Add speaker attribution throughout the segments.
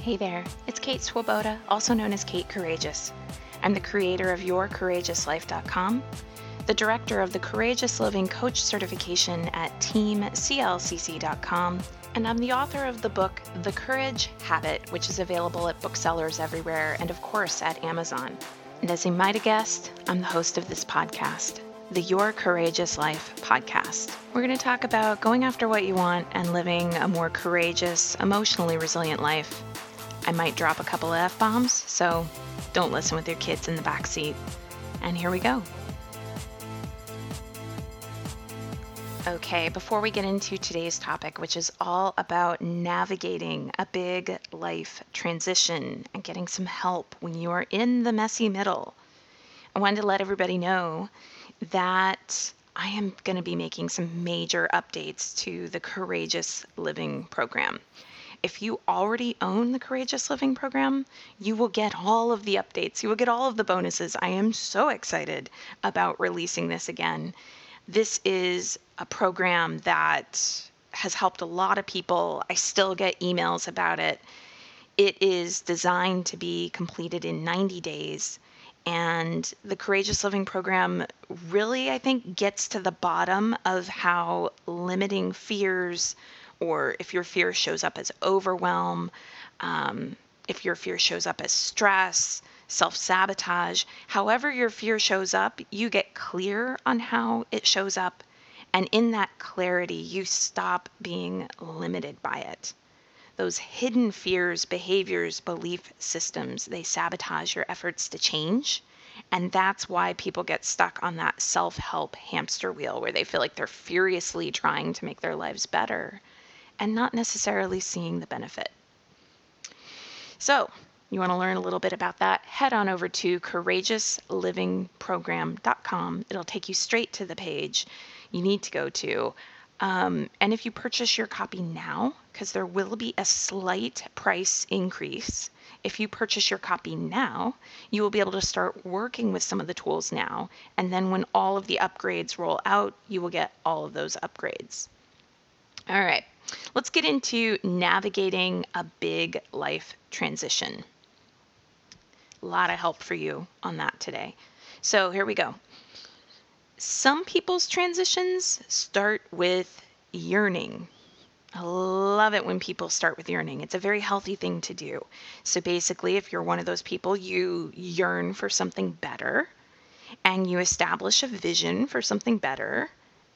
Speaker 1: Hey there, it's Kate Swoboda, also known as Kate Courageous. I'm the creator of YourCourageousLife.com, the director of the Courageous Living Coach certification at TeamCLCC.com, and I'm the author of the book The Courage Habit, which is available at booksellers everywhere and, of course, at Amazon. And as you might have guessed, I'm the host of this podcast the Your Courageous Life podcast. We're going to talk about going after what you want and living a more courageous, emotionally resilient life. I might drop a couple of F bombs, so don't listen with your kids in the back seat. And here we go. Okay, before we get into today's topic, which is all about navigating a big life transition and getting some help when you are in the messy middle, I wanted to let everybody know that I am going to be making some major updates to the Courageous Living program. If you already own the Courageous Living program, you will get all of the updates. You will get all of the bonuses. I am so excited about releasing this again. This is a program that has helped a lot of people. I still get emails about it. It is designed to be completed in 90 days. And the Courageous Living program really, I think, gets to the bottom of how limiting fears, or if your fear shows up as overwhelm, um, if your fear shows up as stress, self sabotage, however your fear shows up, you get clear on how it shows up. And in that clarity, you stop being limited by it those hidden fears, behaviors, belief systems, they sabotage your efforts to change. And that's why people get stuck on that self help hamster wheel where they feel like they're furiously trying to make their lives better and not necessarily seeing the benefit. So, you want to learn a little bit about that? Head on over to courageouslivingprogram.com. It'll take you straight to the page you need to go to. Um, and if you purchase your copy now, because there will be a slight price increase, if you purchase your copy now, you will be able to start working with some of the tools now. And then when all of the upgrades roll out, you will get all of those upgrades. All right, let's get into navigating a big life transition. A lot of help for you on that today. So here we go. Some people's transitions start with yearning. I love it when people start with yearning. It's a very healthy thing to do. So basically, if you're one of those people, you yearn for something better and you establish a vision for something better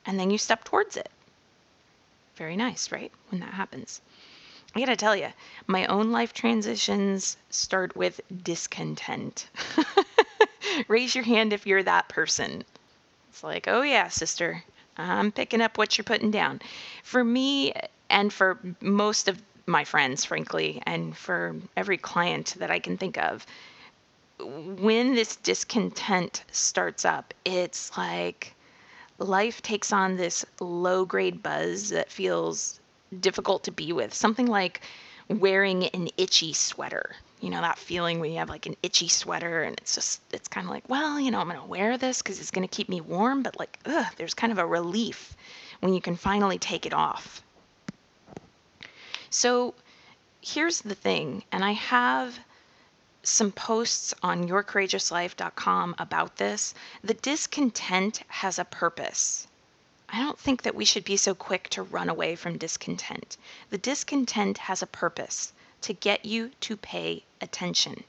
Speaker 1: and then you step towards it. Very nice, right? When that happens. I gotta tell you, my own life transitions start with discontent. Raise your hand if you're that person. It's like, oh yeah, sister, I'm picking up what you're putting down. For me, and for most of my friends, frankly, and for every client that I can think of, when this discontent starts up, it's like life takes on this low grade buzz that feels difficult to be with. Something like wearing an itchy sweater you know that feeling when you have like an itchy sweater and it's just it's kind of like well you know i'm going to wear this because it's going to keep me warm but like ugh, there's kind of a relief when you can finally take it off so here's the thing and i have some posts on yourcourageouslife.com about this the discontent has a purpose I don't think that we should be so quick to run away from discontent. The discontent has a purpose to get you to pay attention.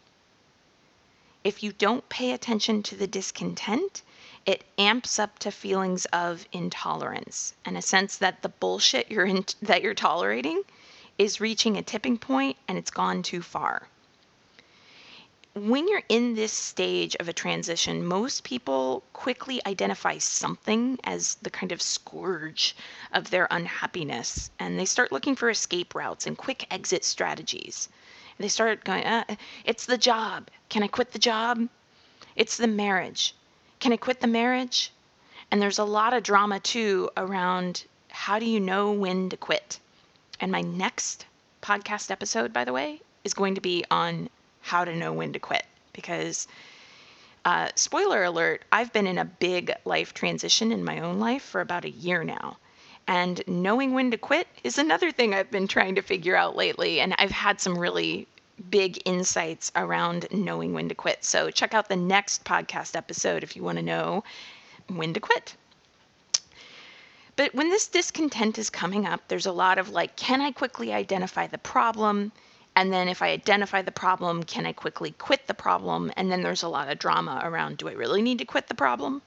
Speaker 1: If you don't pay attention to the discontent, it amps up to feelings of intolerance and a sense that the bullshit you're in, that you're tolerating is reaching a tipping point and it's gone too far when you're in this stage of a transition, most people quickly identify something as the kind of scourge of their unhappiness, and they start looking for escape routes and quick exit strategies. They start going, uh, it's the job. Can I quit the job? It's the marriage. Can I quit the marriage? And there's a lot of drama too around how do you know when to quit? And my next podcast episode, by the way, is going to be on how to know when to quit because uh, spoiler alert i've been in a big life transition in my own life for about a year now and knowing when to quit is another thing i've been trying to figure out lately and i've had some really big insights around knowing when to quit. So check out the next podcast episode if you want to know when to quit. But when this discontent is coming up, there's a lot of like, can I quickly identify the problem? And then if I identify the problem, can I quickly quit the problem? And then there's a lot of drama around, do I really need to quit the problem?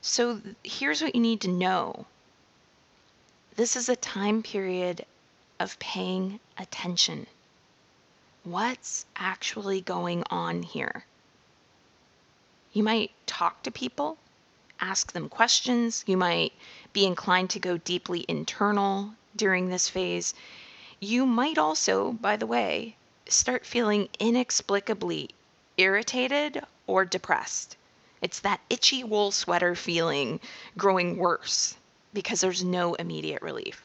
Speaker 1: So here's what you need to know. This is a time period of paying attention. What's actually going on here? You might talk to people ask them questions. You might be inclined to go deeply internal during this phase. You might also, by the way, start feeling inexplicably irritated or depressed. It's that itchy wool sweater feeling growing worse because there's no immediate relief.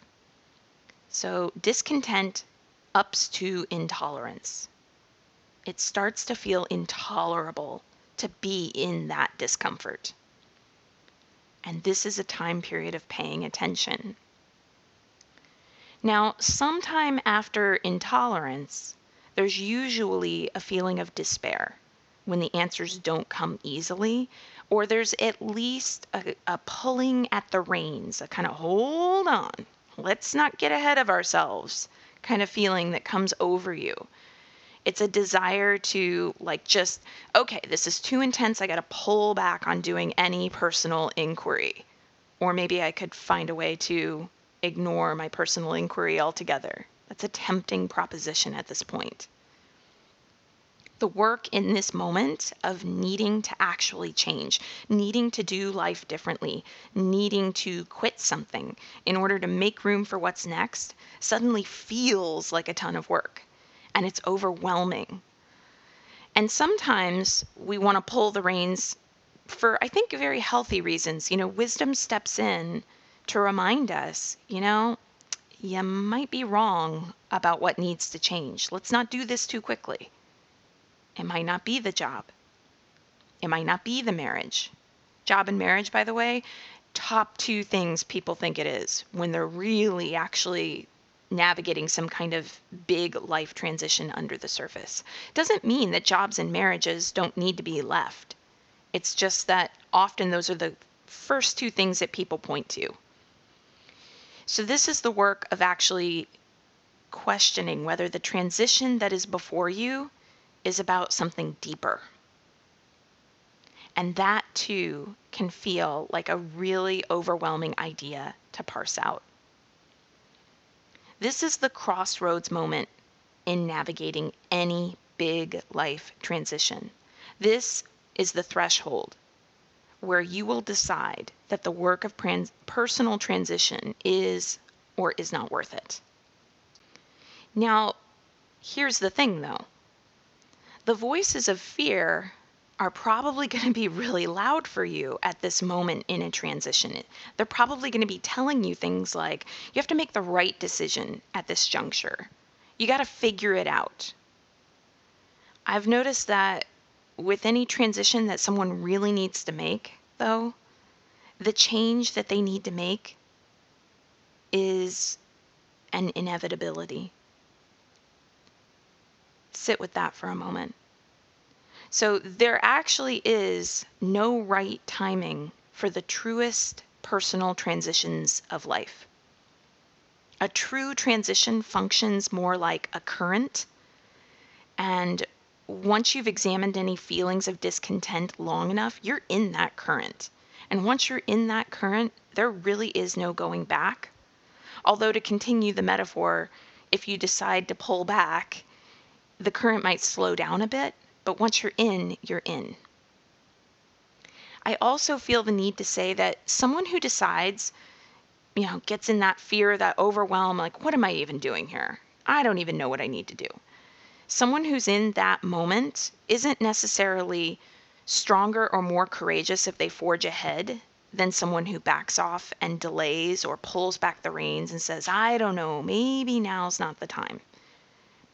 Speaker 1: So, discontent ups to intolerance. It starts to feel intolerable to be in that discomfort and this is a time period of paying attention. Now, sometime after intolerance, there's usually a feeling of despair when the answers don't come easily, or there's at least a, a pulling at the reins, a kind of hold on, let's not get ahead of ourselves kind of feeling that comes over you. It's a desire to like just, okay, this is too intense. I got to pull back on doing any personal inquiry. Or maybe I could find a way to ignore my personal inquiry altogether. That's a tempting proposition at this point. The work in this moment of needing to actually change, needing to do life differently, needing to quit something in order to make room for what's next suddenly feels like a ton of work and it's overwhelming. And sometimes we want to pull the reins for, I think, very healthy reasons. You know, wisdom steps in to remind us, you know, you might be wrong about what needs to change. Let's not do this too quickly. It might not be the job, it might not be the marriage. Job and marriage, by the way, top two things people think it is when they're really actually navigating some kind of big life transition under the surface. Doesn't mean that jobs and marriages don't need to be left. It's just that often those are the first two things that people point to. So, this is the work of actually questioning whether the transition that is before you is about something deeper. And that too can feel like a really overwhelming idea to parse out. This is the crossroads moment in navigating any big life transition. This is the threshold where you will decide that the work of personal transition is or is not worth it. Now, here's the thing though the voices of fear are probably going to be really loud for you at this moment in a transition. They're probably going to be telling you things like, you have to make the right decision at this juncture. You got to figure it out. I've noticed that with any transition that someone really needs to make, though, the change that they need to make is an inevitability. Sit with that for a moment. So there actually is no right timing for the truest personal transitions of life. A true transition functions more like a current. And once you've examined any feelings of discontent long enough, you're in that current. And once you're in that current, there really is no going back. Although, to continue the metaphor, if you decide to pull back, the current might slow down a bit, but once you're in, you're in. I also feel the need to say that someone who decides, you know, gets in that fear, that overwhelm, like, what am I even doing here? I don't even know what I need to do. Someone who's in that moment isn't necessarily stronger or more courageous if they forge ahead than someone who backs off and delays or pulls back the reins and says, I don't know, maybe now's not the time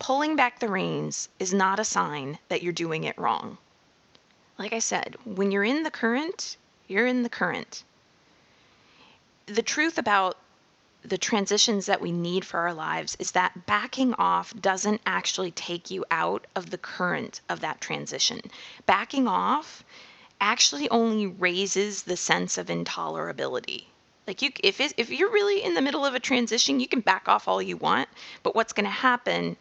Speaker 1: pulling back the reins is not a sign that you're doing it wrong. Like I said, when you're in the current, you're in the current. The truth about the transitions that we need for our lives is that backing off doesn't actually take you out of the current of that transition. Backing off actually only raises the sense of intolerability. Like you if it, if you're really in the middle of a transition, you can back off all you want, but what's going to happen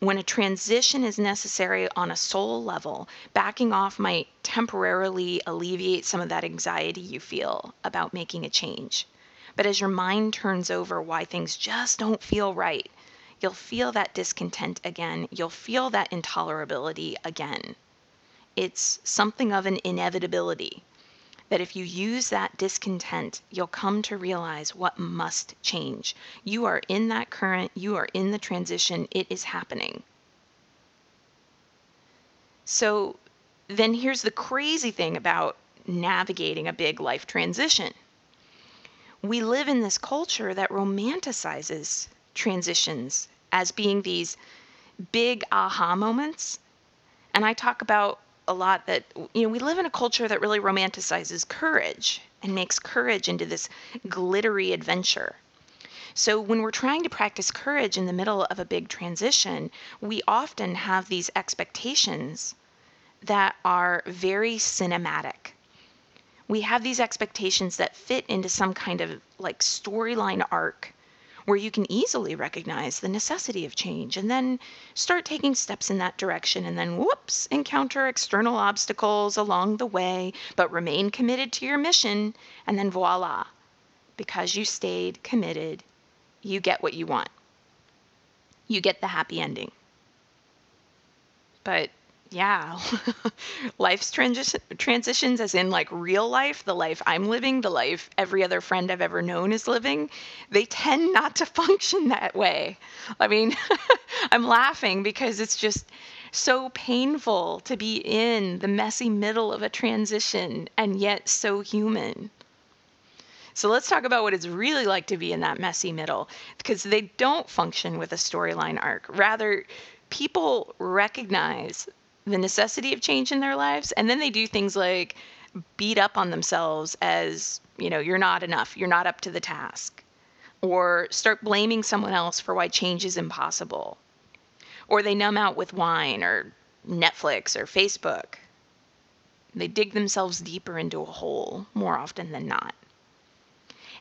Speaker 1: when a transition is necessary on a soul level, backing off might temporarily alleviate some of that anxiety you feel about making a change. But as your mind turns over why things just don't feel right, you'll feel that discontent again. You'll feel that intolerability again. It's something of an inevitability that if you use that discontent, you'll come to realize what must change. You are in that current, you are in the transition, it is happening. So then here's the crazy thing about navigating a big life transition we live in this culture that romanticizes transitions as being these big aha moments. And I talk about a lot that, you know, we live in a culture that really romanticizes courage and makes courage into this glittery adventure. So when we're trying to practice courage in the middle of a big transition, we often have these expectations that are very cinematic we have these expectations that fit into some kind of like storyline arc where you can easily recognize the necessity of change and then start taking steps in that direction and then whoops encounter external obstacles along the way but remain committed to your mission and then voila because you stayed committed you get what you want. You get the happy ending. But yeah. Life's transition transitions as in like real life the life i'm living the life every other friend i've ever known is living they tend not to function that way. I mean i'm laughing because it's just so painful to be in the messy middle of a transition and yet so human. So let's talk about what it's really like to be in that messy middle because they don't function with a storyline arc. Rather people recognize the necessity of change in their lives. And then they do things like beat up on themselves as you know you're not enough you're not up to the task. Or start blaming someone else for why change is impossible. Or they numb out with wine or netflix or facebook. They dig themselves deeper into a hole more often than not.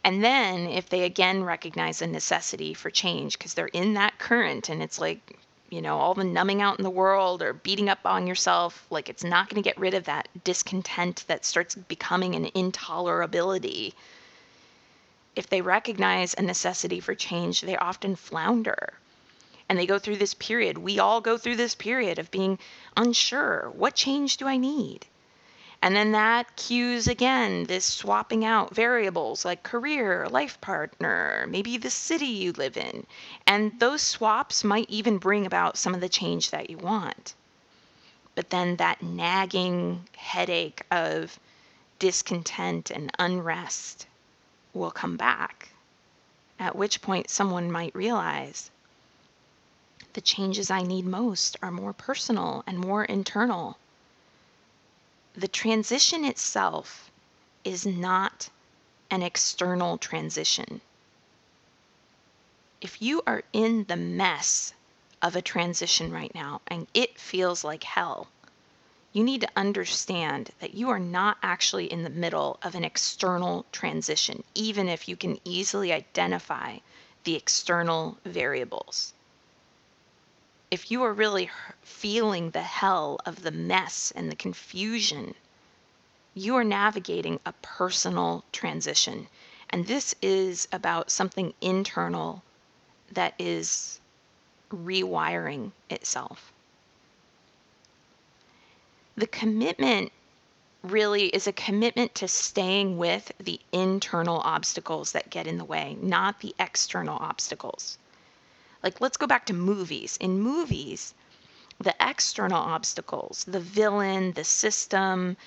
Speaker 1: And then if they again recognize a necessity for change because they're in that current and it's like you know, all the numbing out in the world or beating up on yourself, like it's not going to get rid of that discontent that starts becoming an intolerability. If they recognize a necessity for change, they often flounder. And they go through this period. We all go through this period of being unsure. What change do I need? And then that cues again this swapping out variables like career, life partner, maybe the city you live in. And those swaps might even bring about some of the change that you want. But then that nagging headache of discontent and unrest will come back. At which point, someone might realize the changes I need most are more personal and more internal the transition itself is not an external transition. If you are in the mess of a transition right now and it feels like hell, you need to understand that you are not actually in the middle of an external transition, even if you can easily identify the external variables if you are really feeling the hell of the mess and the confusion, you are navigating a personal transition. And this is about something internal that is rewiring itself. The commitment really is a commitment to staying with the internal obstacles that get in the way, not the external obstacles. Like, let's go back to movies. In movies, the external obstacles, the villain, the system,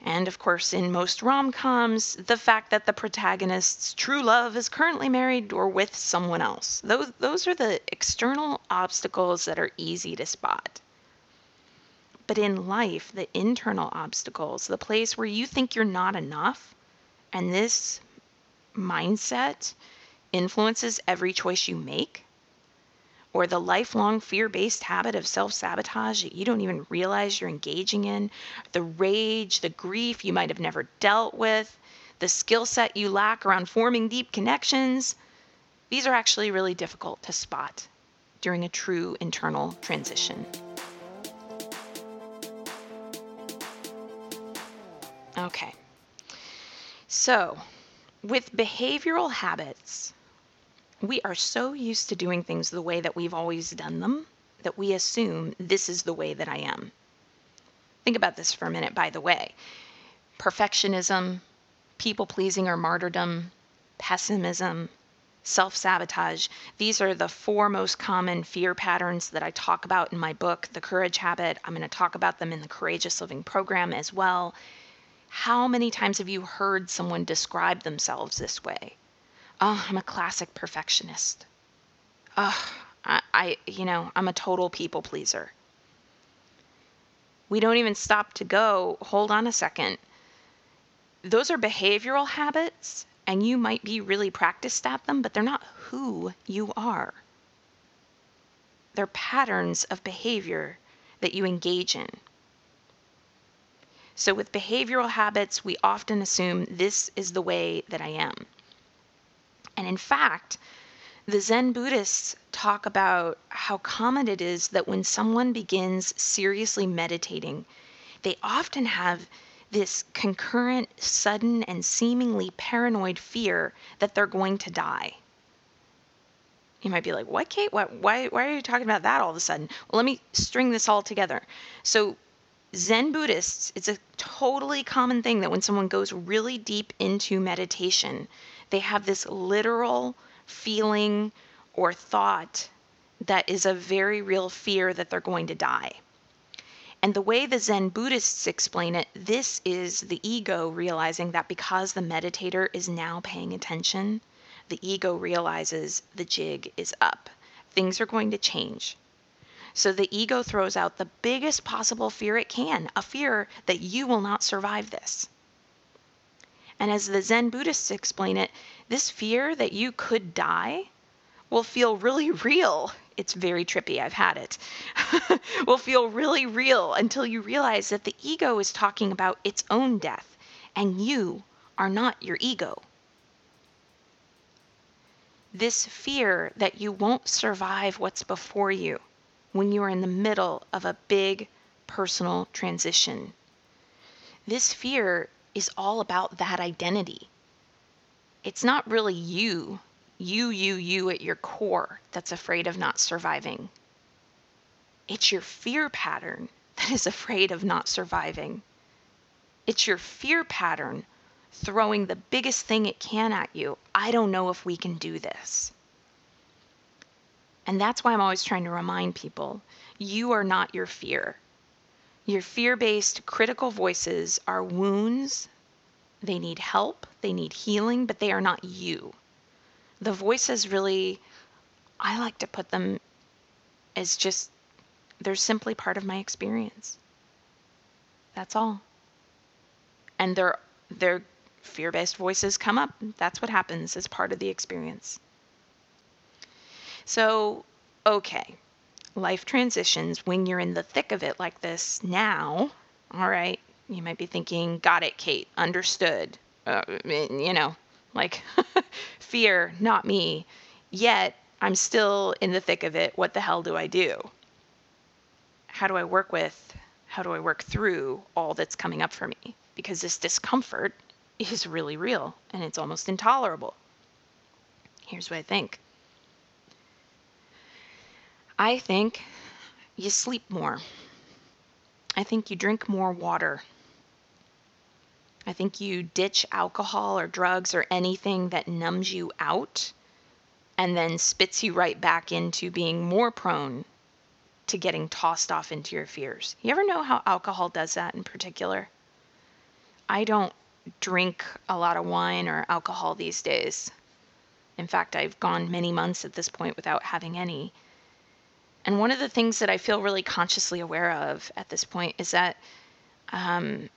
Speaker 1: and of course, in most rom coms, the fact that the protagonist's true love is currently married or with someone else. Those, those are the external obstacles that are easy to spot. But in life, the internal obstacles, the place where you think you're not enough, and this mindset influences every choice you make, or the lifelong fear based habit of self sabotage that you don't even realize you're engaging in, the rage, the grief you might have never dealt with, the skill set you lack around forming deep connections, these are actually really difficult to spot during a true internal transition. Okay. So, with behavioral habits, we are so used to doing things the way that we've always done them that we assume this is the way that I am. Think about this for a minute, by the way. Perfectionism, people pleasing or martyrdom, pessimism, self sabotage. These are the four most common fear patterns that I talk about in my book, The Courage Habit. I'm going to talk about them in the Courageous Living program as well. How many times have you heard someone describe themselves this way? Oh, I'm a classic perfectionist. Oh, I, I, you know, I'm a total people pleaser. We don't even stop to go, hold on a second. Those are behavioral habits, and you might be really practiced at them, but they're not who you are. They're patterns of behavior that you engage in. So, with behavioral habits, we often assume this is the way that I am. And in fact, the Zen Buddhists talk about how common it is that when someone begins seriously meditating, they often have this concurrent, sudden, and seemingly paranoid fear that they're going to die. You might be like, "What, Kate? What, why, why are you talking about that all of a sudden?" Well, let me string this all together. So, Zen Buddhists, it's a totally common thing that when someone goes really deep into meditation, they have this literal feeling or thought that is a very real fear that they're going to die. And the way the Zen Buddhists explain it, this is the ego realizing that because the meditator is now paying attention, the ego realizes the jig is up. Things are going to change. So the ego throws out the biggest possible fear it can a fear that you will not survive this. And as the Zen Buddhists explain it, this fear that you could die will feel really real. It's very trippy, I've had it. will feel really real until you realize that the ego is talking about its own death, and you are not your ego. This fear that you won't survive what's before you when you are in the middle of a big personal transition. This fear is all about that identity. It's not really you, you, you, you at your core that's afraid of not surviving. It's your fear pattern that is afraid of not surviving. It's your fear pattern throwing the biggest thing it can at you. I don't know if we can do this. And that's why I'm always trying to remind people you are not your fear. Your fear based critical voices are wounds. They need help, they need healing, but they are not you. The voices really, I like to put them as just, they're simply part of my experience. That's all. And their, their fear based voices come up. That's what happens as part of the experience. So, okay, life transitions when you're in the thick of it like this now. All right, you might be thinking, got it, Kate, understood. Uh, you know, like fear, not me. Yet I'm still in the thick of it. What the hell do I do? How do I work with, how do I work through all that's coming up for me? Because this discomfort is really real and it's almost intolerable. Here's what I think I think you sleep more. I think you drink more water. I think you ditch alcohol or drugs or anything that numbs you out and then spits you right back into being more prone to getting tossed off into your fears. You ever know how alcohol does that in particular? I don't drink a lot of wine or alcohol these days. In fact, I've gone many months at this point without having any. And one of the things that I feel really consciously aware of at this point is that um,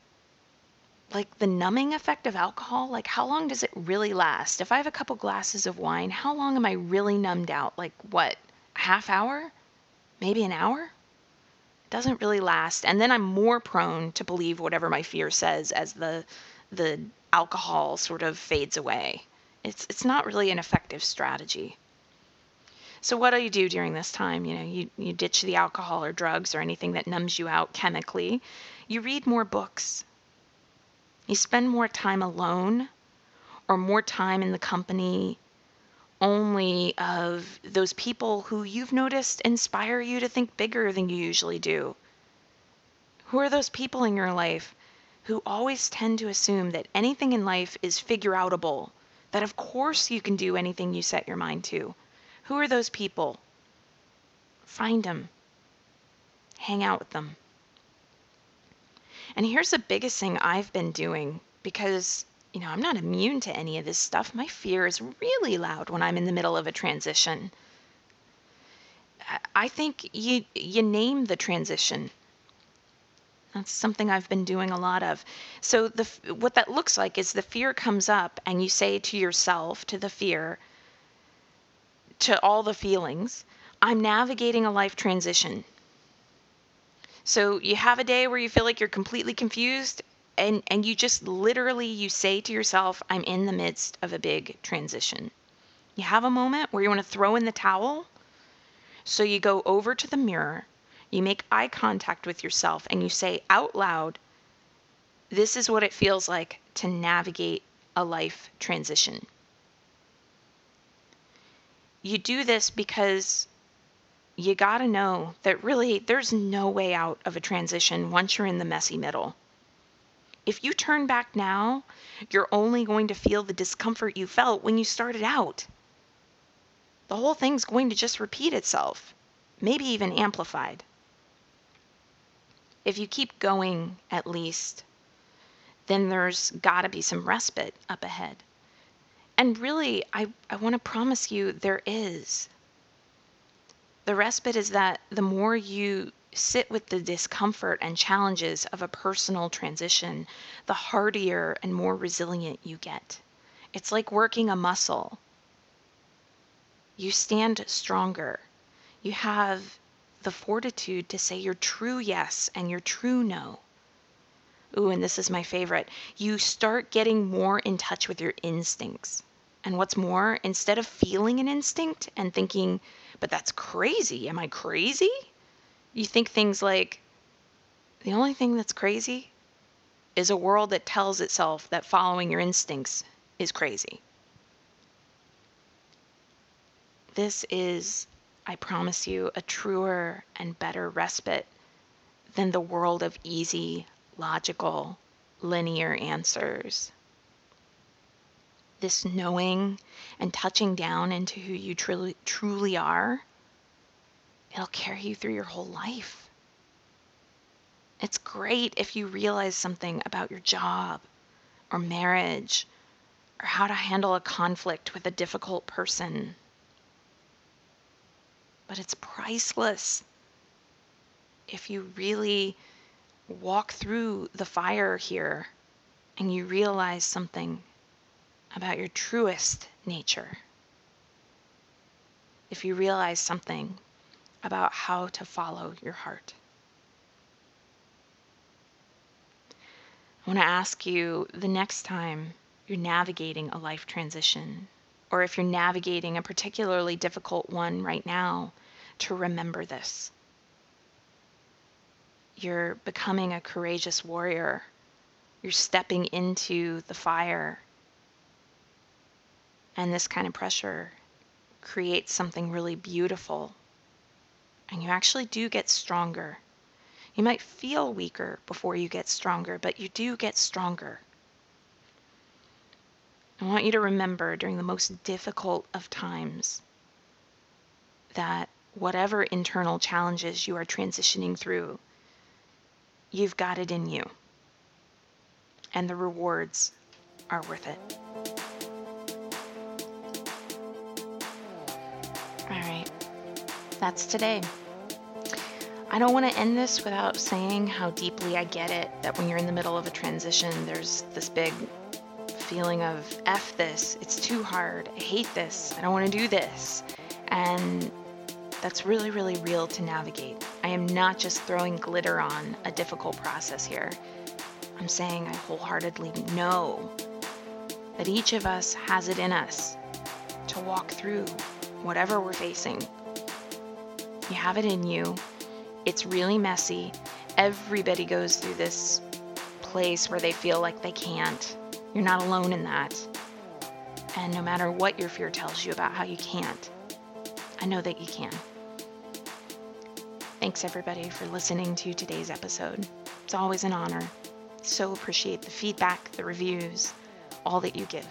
Speaker 1: like the numbing effect of alcohol, like how long does it really last? If I have a couple glasses of wine, how long am I really numbed out? Like what? A half hour? Maybe an hour? It doesn't really last. And then I'm more prone to believe whatever my fear says as the the alcohol sort of fades away. It's it's not really an effective strategy. So what do you do during this time? You know, you, you ditch the alcohol or drugs or anything that numbs you out chemically. You read more books you spend more time alone or more time in the company only of those people who you've noticed inspire you to think bigger than you usually do. Who are those people in your life who always tend to assume that anything in life is figure outable, that of course you can do anything you set your mind to? Who are those people? Find them, hang out with them. And here's the biggest thing I've been doing because, you know, I'm not immune to any of this stuff. My fear is really loud when I'm in the middle of a transition. I think you you name the transition. That's something I've been doing a lot of. So the what that looks like is the fear comes up and you say to yourself, to the fear, to all the feelings, I'm navigating a life transition. So you have a day where you feel like you're completely confused and and you just literally you say to yourself, I'm in the midst of a big transition. You have a moment where you want to throw in the towel. So you go over to the mirror, you make eye contact with yourself and you say out loud, this is what it feels like to navigate a life transition. You do this because you got to know that really there's no way out of a transition once you're in the messy middle. If you turn back now, you're only going to feel the discomfort you felt when you started out. The whole thing's going to just repeat itself, maybe even amplified. If you keep going, at least, then there's got to be some respite up ahead. And really, I, I want to promise you there is. The respite is that the more you sit with the discomfort and challenges of a personal transition, the hardier and more resilient you get. It's like working a muscle. You stand stronger. You have the fortitude to say your true yes and your true no. Ooh, and this is my favorite. You start getting more in touch with your instincts. And what's more, instead of feeling an instinct and thinking, but that's crazy. Am I crazy? You think things like, the only thing that's crazy is a world that tells itself that following your instincts is crazy. This is, I promise you, a truer and better respite than the world of easy, logical, linear answers this knowing and touching down into who you truly truly are, it'll carry you through your whole life. It's great if you realize something about your job or marriage or how to handle a conflict with a difficult person. But it's priceless if you really walk through the fire here and you realize something about your truest nature. If you realize something about how to follow your heart. I want to ask you the next time you're navigating a life transition, or if you're navigating a particularly difficult one right now, to remember this. You're becoming a courageous warrior. You're stepping into the fire and this kind of pressure creates something really beautiful. And you actually do get stronger. You might feel weaker before you get stronger, but you do get stronger. I want you to remember during the most difficult of times that whatever internal challenges you are transitioning through, you've got it in you. And the rewards are worth it. All right. That's today. I don't want to end this without saying how deeply I get it that when you're in the middle of a transition, there's this big feeling of F this, it's too hard, I hate this, I don't want to do this. And that's really, really real to navigate. I am not just throwing glitter on a difficult process here. I'm saying I wholeheartedly know that each of us has it in us to walk through whatever we're facing. You have it in you. It's really messy. Everybody goes through this place where they feel like they can't. You're not alone in that. And no matter what your fear tells you about how you can't, I know that you can. Thanks, everybody, for listening to today's episode. It's always an honor. So appreciate the feedback, the reviews, all that you give.